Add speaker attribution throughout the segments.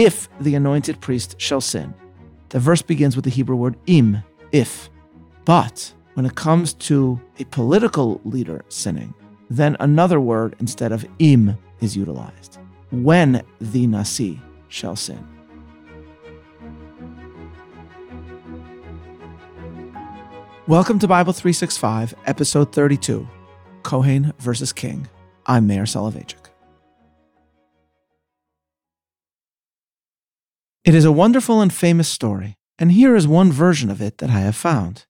Speaker 1: if the anointed priest shall sin. The verse begins with the Hebrew word im, if. But when it comes to a political leader sinning, then another word instead of im is utilized. When the Nasi shall sin. Welcome to Bible 365, episode 32 Kohen versus King. I'm Meir Soloveichik. It is a wonderful and famous story, and here is one version of it that I have found.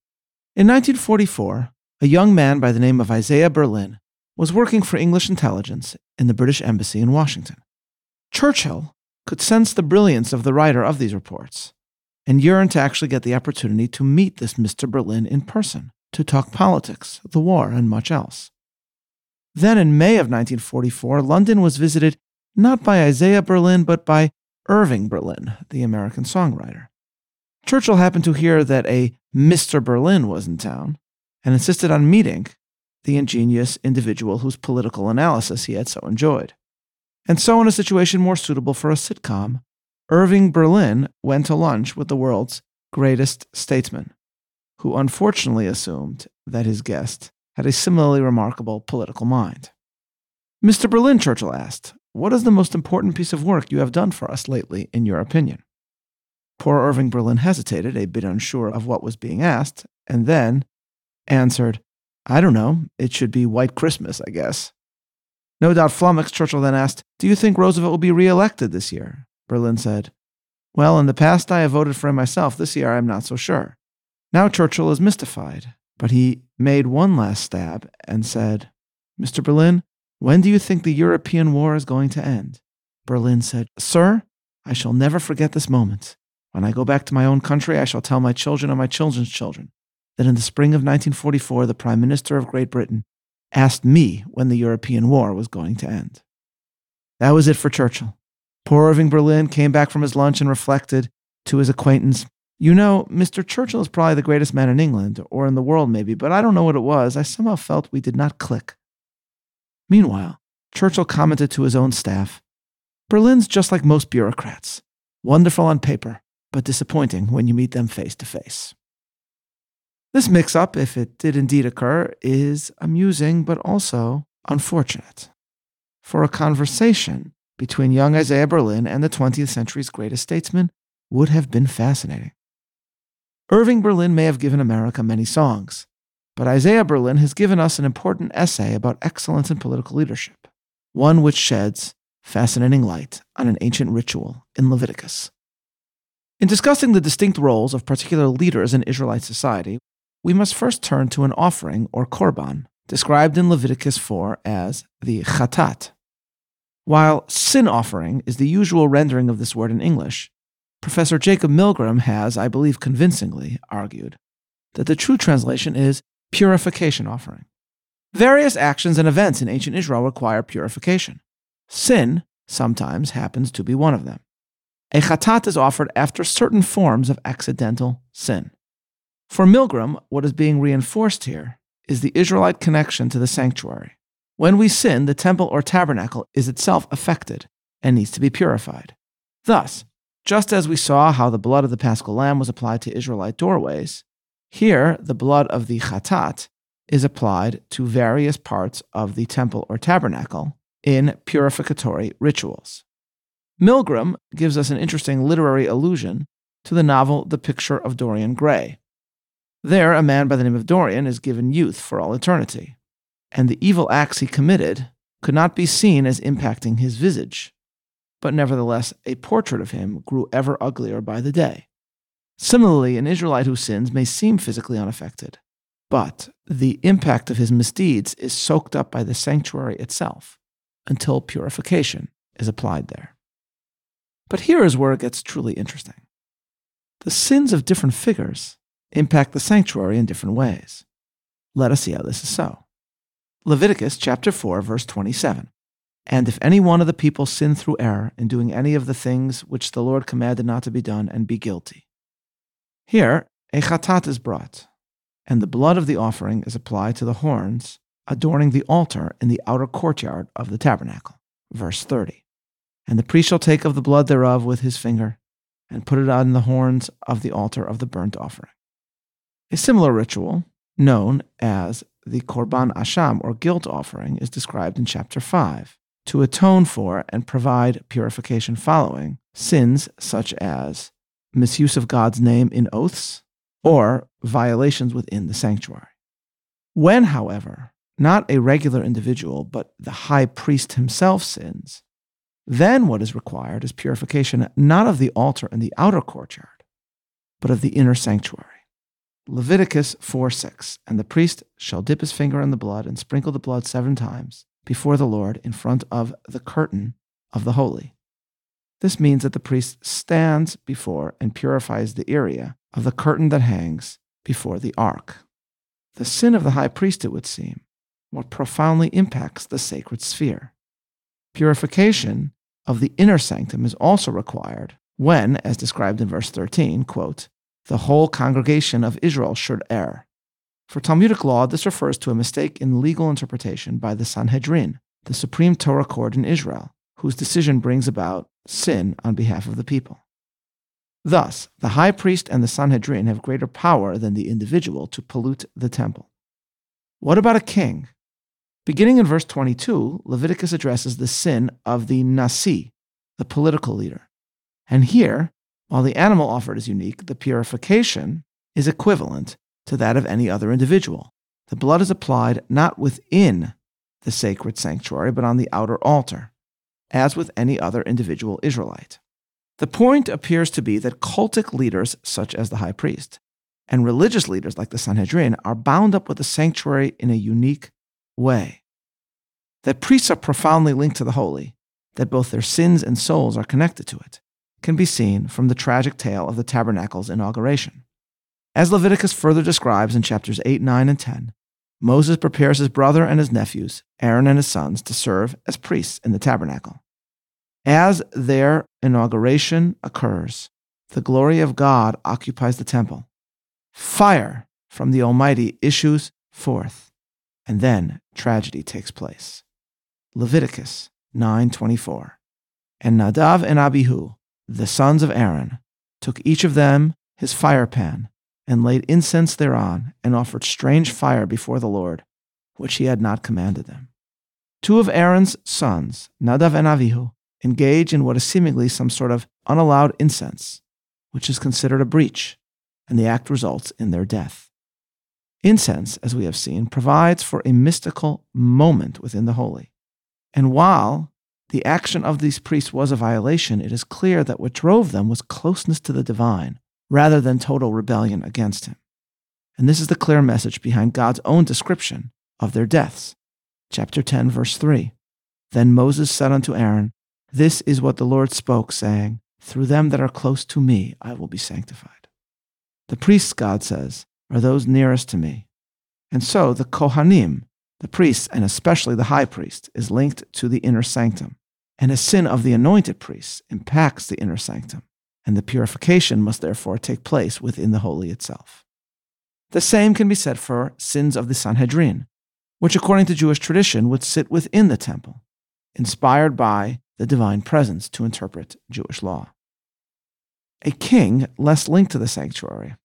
Speaker 1: In 1944, a young man by the name of Isaiah Berlin was working for English intelligence in the British Embassy in Washington. Churchill could sense the brilliance of the writer of these reports and yearned to actually get the opportunity to meet this Mr. Berlin in person, to talk politics, the war, and much else. Then in May of 1944, London was visited not by Isaiah Berlin, but by Irving Berlin, the American songwriter. Churchill happened to hear that a Mr. Berlin was in town and insisted on meeting the ingenious individual whose political analysis he had so enjoyed. And so, in a situation more suitable for a sitcom, Irving Berlin went to lunch with the world's greatest statesman, who unfortunately assumed that his guest had a similarly remarkable political mind. Mr. Berlin, Churchill asked, what is the most important piece of work you have done for us lately, in your opinion? Poor Irving Berlin hesitated, a bit unsure of what was being asked, and then answered, I don't know. It should be White Christmas, I guess. No doubt flummoxed, Churchill then asked, Do you think Roosevelt will be reelected this year? Berlin said, Well, in the past I have voted for him myself. This year I am not so sure. Now Churchill is mystified, but he made one last stab and said, Mr. Berlin, when do you think the European war is going to end? Berlin said, Sir, I shall never forget this moment. When I go back to my own country, I shall tell my children and my children's children that in the spring of 1944, the Prime Minister of Great Britain asked me when the European war was going to end. That was it for Churchill. Poor Irving Berlin came back from his lunch and reflected to his acquaintance, You know, Mr. Churchill is probably the greatest man in England, or in the world maybe, but I don't know what it was. I somehow felt we did not click. Meanwhile, Churchill commented to his own staff, Berlin's just like most bureaucrats. Wonderful on paper, but disappointing when you meet them face to face. This mix up, if it did indeed occur, is amusing but also unfortunate. For a conversation between young Isaiah Berlin and the 20th century's greatest statesman would have been fascinating. Irving Berlin may have given America many songs, but Isaiah Berlin has given us an important essay about excellence in political leadership, one which sheds fascinating light on an ancient ritual in Leviticus. In discussing the distinct roles of particular leaders in Israelite society, we must first turn to an offering or korban, described in Leviticus 4 as the chatat. While sin offering is the usual rendering of this word in English, Professor Jacob Milgrom has, I believe convincingly, argued that the true translation is purification offering. Various actions and events in ancient Israel require purification. Sin sometimes happens to be one of them. A chatat is offered after certain forms of accidental sin. For Milgrom, what is being reinforced here is the Israelite connection to the sanctuary. When we sin, the temple or tabernacle is itself affected and needs to be purified. Thus, just as we saw how the blood of the paschal lamb was applied to Israelite doorways, here the blood of the chatat is applied to various parts of the temple or tabernacle in purificatory rituals. Milgrom gives us an interesting literary allusion to the novel The Picture of Dorian Gray, there, a man by the name of Dorian is given youth for all eternity, and the evil acts he committed could not be seen as impacting his visage. But nevertheless, a portrait of him grew ever uglier by the day. Similarly, an Israelite who sins may seem physically unaffected, but the impact of his misdeeds is soaked up by the sanctuary itself until purification is applied there. But here is where it gets truly interesting. The sins of different figures impact the sanctuary in different ways. Let us see how this is so. Leviticus chapter 4 verse 27. And if any one of the people sin through error in doing any of the things which the Lord commanded not to be done and be guilty. Here, a chatat is brought, and the blood of the offering is applied to the horns adorning the altar in the outer courtyard of the tabernacle. Verse 30. And the priest shall take of the blood thereof with his finger, and put it on the horns of the altar of the burnt offering. A similar ritual, known as the Korban Asham or guilt offering, is described in chapter 5 to atone for and provide purification following sins such as misuse of God's name in oaths or violations within the sanctuary. When, however, not a regular individual, but the high priest himself sins, then what is required is purification not of the altar and the outer courtyard, but of the inner sanctuary. Leviticus 4 6. And the priest shall dip his finger in the blood and sprinkle the blood seven times before the Lord in front of the curtain of the holy. This means that the priest stands before and purifies the area of the curtain that hangs before the ark. The sin of the high priest, it would seem, more profoundly impacts the sacred sphere. Purification of the inner sanctum is also required when, as described in verse 13, quote, the whole congregation of Israel should err. For Talmudic law, this refers to a mistake in legal interpretation by the Sanhedrin, the supreme Torah court in Israel, whose decision brings about sin on behalf of the people. Thus, the high priest and the Sanhedrin have greater power than the individual to pollute the temple. What about a king? Beginning in verse 22, Leviticus addresses the sin of the Nasi, the political leader. And here, while the animal offered is unique, the purification is equivalent to that of any other individual. The blood is applied not within the sacred sanctuary, but on the outer altar, as with any other individual Israelite. The point appears to be that cultic leaders, such as the high priest, and religious leaders like the Sanhedrin, are bound up with the sanctuary in a unique way. That priests are profoundly linked to the holy, that both their sins and souls are connected to it, can be seen from the tragic tale of the tabernacle's inauguration. As Leviticus further describes in chapters 8, 9, and 10, Moses prepares his brother and his nephews, Aaron and his sons, to serve as priests in the tabernacle. As their inauguration occurs, the glory of God occupies the temple. Fire from the Almighty issues forth, and then tragedy takes place. Leviticus 9:24. And Nadav and Abihu, the sons of Aaron, took each of them his fire pan, and laid incense thereon, and offered strange fire before the Lord, which he had not commanded them. Two of Aaron's sons, Nadav and Abihu, engage in what is seemingly some sort of unallowed incense, which is considered a breach, and the act results in their death. Incense, as we have seen, provides for a mystical moment within the holy. And while the action of these priests was a violation, it is clear that what drove them was closeness to the divine rather than total rebellion against him. And this is the clear message behind God's own description of their deaths. Chapter 10, verse 3. Then Moses said unto Aaron, this is what the Lord spoke, saying, Through them that are close to me I will be sanctified. The priests, God says, are those nearest to me. And so the Kohanim, the priests, and especially the high priest, is linked to the inner sanctum. And a sin of the anointed priests impacts the inner sanctum, and the purification must therefore take place within the holy itself. The same can be said for sins of the Sanhedrin, which according to Jewish tradition would sit within the temple, inspired by the divine presence to interpret Jewish law. A king, less linked to the sanctuary,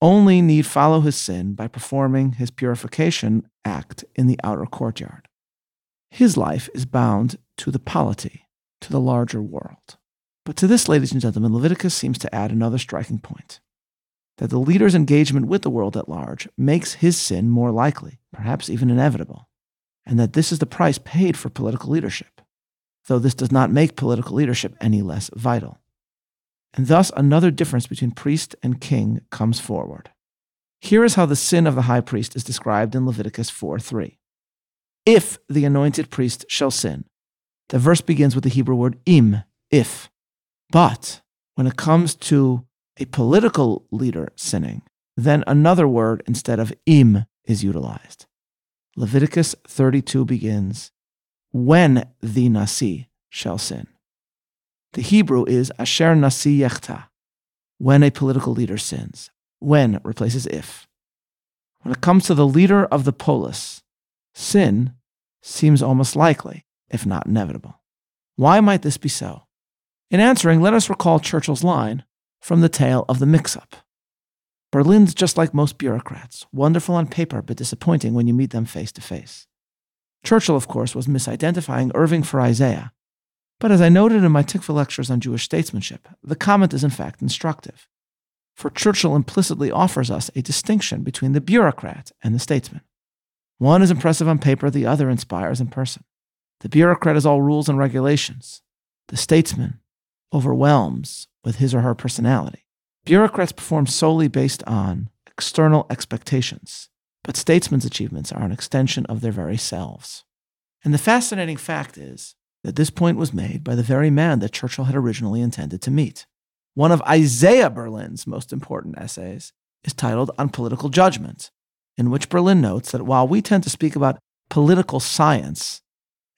Speaker 1: only need follow his sin by performing his purification act in the outer courtyard. His life is bound to the polity, to the larger world. But to this, ladies and gentlemen, Leviticus seems to add another striking point that the leader's engagement with the world at large makes his sin more likely, perhaps even inevitable, and that this is the price paid for political leadership though this does not make political leadership any less vital. And thus, another difference between priest and king comes forward. Here is how the sin of the high priest is described in Leviticus 4 3. If the anointed priest shall sin, the verse begins with the Hebrew word im, if. But when it comes to a political leader sinning, then another word instead of im is utilized. Leviticus 32 begins, when the Nasi shall sin. The Hebrew is Asher Nasi Yechta, when a political leader sins. When replaces if. When it comes to the leader of the polis, sin seems almost likely, if not inevitable. Why might this be so? In answering, let us recall Churchill's line from the tale of the mix up. Berlin's just like most bureaucrats, wonderful on paper but disappointing when you meet them face to face. Churchill, of course, was misidentifying Irving for Isaiah, but as I noted in my Tikva lectures on Jewish statesmanship, the comment is in fact instructive. For Churchill implicitly offers us a distinction between the bureaucrat and the statesman. One is impressive on paper, the other inspires in person. The bureaucrat is all rules and regulations. The statesman overwhelms with his or her personality. Bureaucrats perform solely based on external expectations, but statesmen's achievements are an extension of their very selves. And the fascinating fact is that this point was made by the very man that Churchill had originally intended to meet. One of Isaiah Berlin's most important essays is titled On Political Judgment, in which Berlin notes that while we tend to speak about political science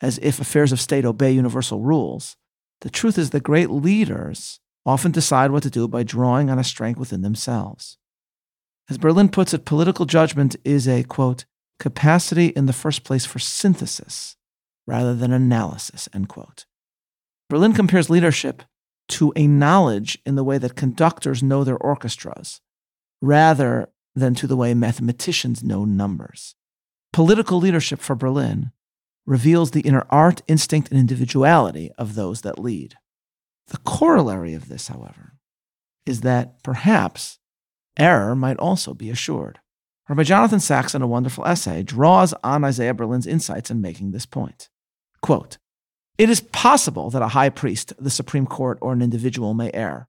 Speaker 1: as if affairs of state obey universal rules, the truth is that great leaders often decide what to do by drawing on a strength within themselves. As Berlin puts it, political judgment is a, quote, capacity in the first place for synthesis rather than analysis, end quote. Berlin compares leadership to a knowledge in the way that conductors know their orchestras, rather than to the way mathematicians know numbers. Political leadership for Berlin reveals the inner art, instinct, and individuality of those that lead. The corollary of this, however, is that perhaps error might also be assured. Rabbi Jonathan Sacks, in a wonderful essay, draws on Isaiah Berlin's insights in making this point. Quote, it is possible that a high priest, the Supreme Court, or an individual may err.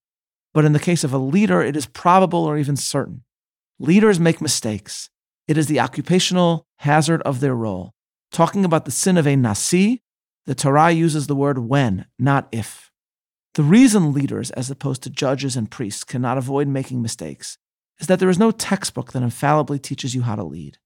Speaker 1: But in the case of a leader, it is probable or even certain. Leaders make mistakes. It is the occupational hazard of their role. Talking about the sin of a nasi, the Torah uses the word when, not if. The reason leaders, as opposed to judges and priests, cannot avoid making mistakes is that there is no textbook that infallibly teaches you how to lead.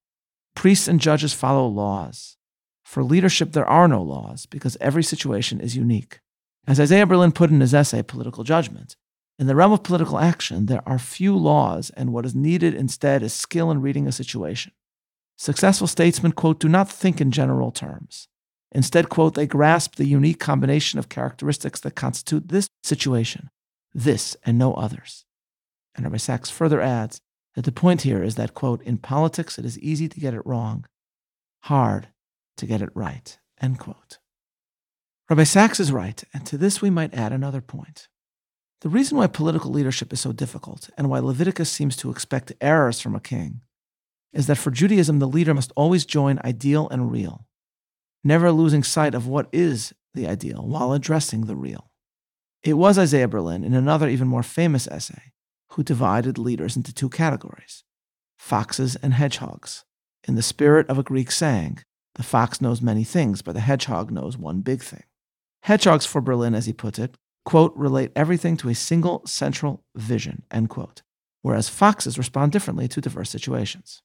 Speaker 1: Priests and judges follow laws. For leadership, there are no laws because every situation is unique. As Isaiah Berlin put in his essay, Political Judgment, in the realm of political action, there are few laws, and what is needed instead is skill in reading a situation. Successful statesmen, quote, do not think in general terms. Instead, quote, they grasp the unique combination of characteristics that constitute this situation, this and no others. And Rabbi Sacks further adds that the point here is that, quote, in politics it is easy to get it wrong, hard to get it right, end quote. Rabbi Sacks is right, and to this we might add another point. The reason why political leadership is so difficult and why Leviticus seems to expect errors from a king is that for Judaism, the leader must always join ideal and real, never losing sight of what is the ideal while addressing the real. It was Isaiah Berlin, in another even more famous essay, who divided leaders into two categories foxes and hedgehogs. In the spirit of a Greek saying, the fox knows many things, but the hedgehog knows one big thing. Hedgehogs, for Berlin, as he puts it, quote, relate everything to a single central vision, end quote, whereas foxes respond differently to diverse situations.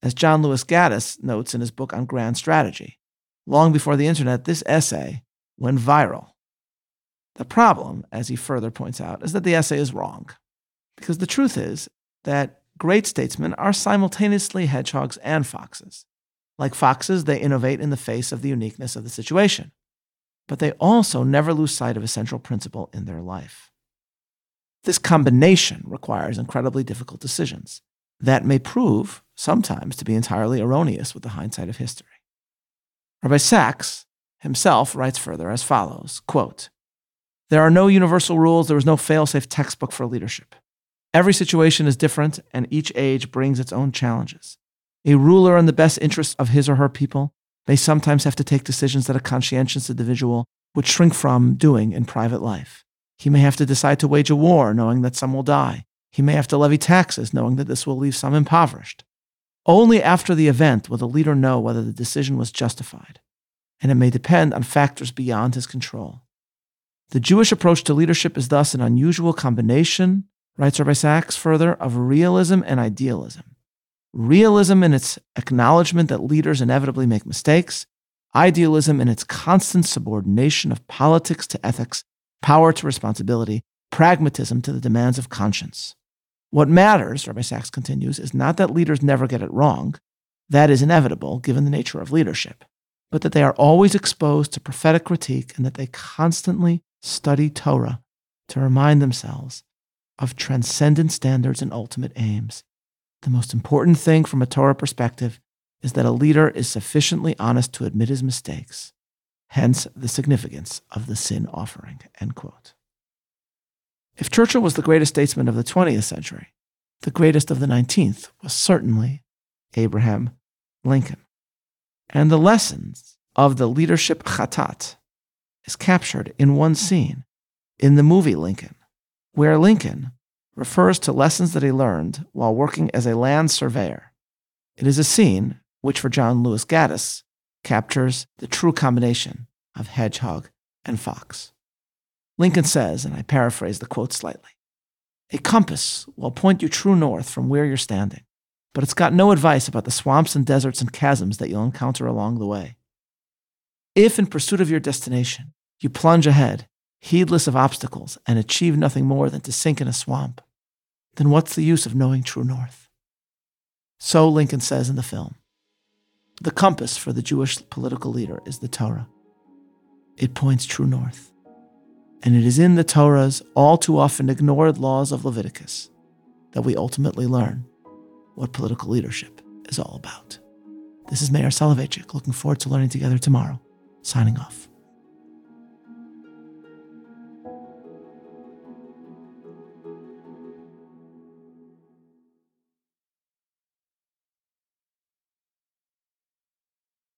Speaker 1: As John Lewis Gaddis notes in his book on grand strategy, long before the internet, this essay went viral. The problem, as he further points out, is that the essay is wrong. Because the truth is that great statesmen are simultaneously hedgehogs and foxes. Like foxes, they innovate in the face of the uniqueness of the situation. But they also never lose sight of a central principle in their life. This combination requires incredibly difficult decisions that may prove sometimes to be entirely erroneous with the hindsight of history. Rabbi Sacks himself writes further as follows quote, There are no universal rules, there is no fail safe textbook for leadership. Every situation is different, and each age brings its own challenges. A ruler in the best interests of his or her people may sometimes have to take decisions that a conscientious individual would shrink from doing in private life. He may have to decide to wage a war knowing that some will die, he may have to levy taxes, knowing that this will leave some impoverished. Only after the event will the leader know whether the decision was justified, and it may depend on factors beyond his control. The Jewish approach to leadership is thus an unusual combination, writes Rabbi Sacks further, of realism and idealism. Realism in its acknowledgement that leaders inevitably make mistakes, idealism in its constant subordination of politics to ethics, power to responsibility, pragmatism to the demands of conscience. What matters, Rabbi Sacks continues, is not that leaders never get it wrong. That is inevitable given the nature of leadership, but that they are always exposed to prophetic critique and that they constantly study Torah to remind themselves of transcendent standards and ultimate aims. The most important thing from a Torah perspective is that a leader is sufficiently honest to admit his mistakes, hence the significance of the sin offering. End quote. If Churchill was the greatest statesman of the 20th century, the greatest of the 19th was certainly Abraham Lincoln. And the lessons of the leadership chatat is captured in one scene in the movie Lincoln, where Lincoln refers to lessons that he learned while working as a land surveyor. It is a scene which, for John Lewis Gaddis, captures the true combination of hedgehog and fox. Lincoln says, and I paraphrase the quote slightly A compass will point you true north from where you're standing, but it's got no advice about the swamps and deserts and chasms that you'll encounter along the way. If, in pursuit of your destination, you plunge ahead, heedless of obstacles, and achieve nothing more than to sink in a swamp, then what's the use of knowing true north? So Lincoln says in the film. The compass for the Jewish political leader is the Torah. It points true north and it is in the Torah's all too often ignored laws of Leviticus that we ultimately learn what political leadership is all about. This is Meir Soloveichik, looking forward to learning together tomorrow. Signing off.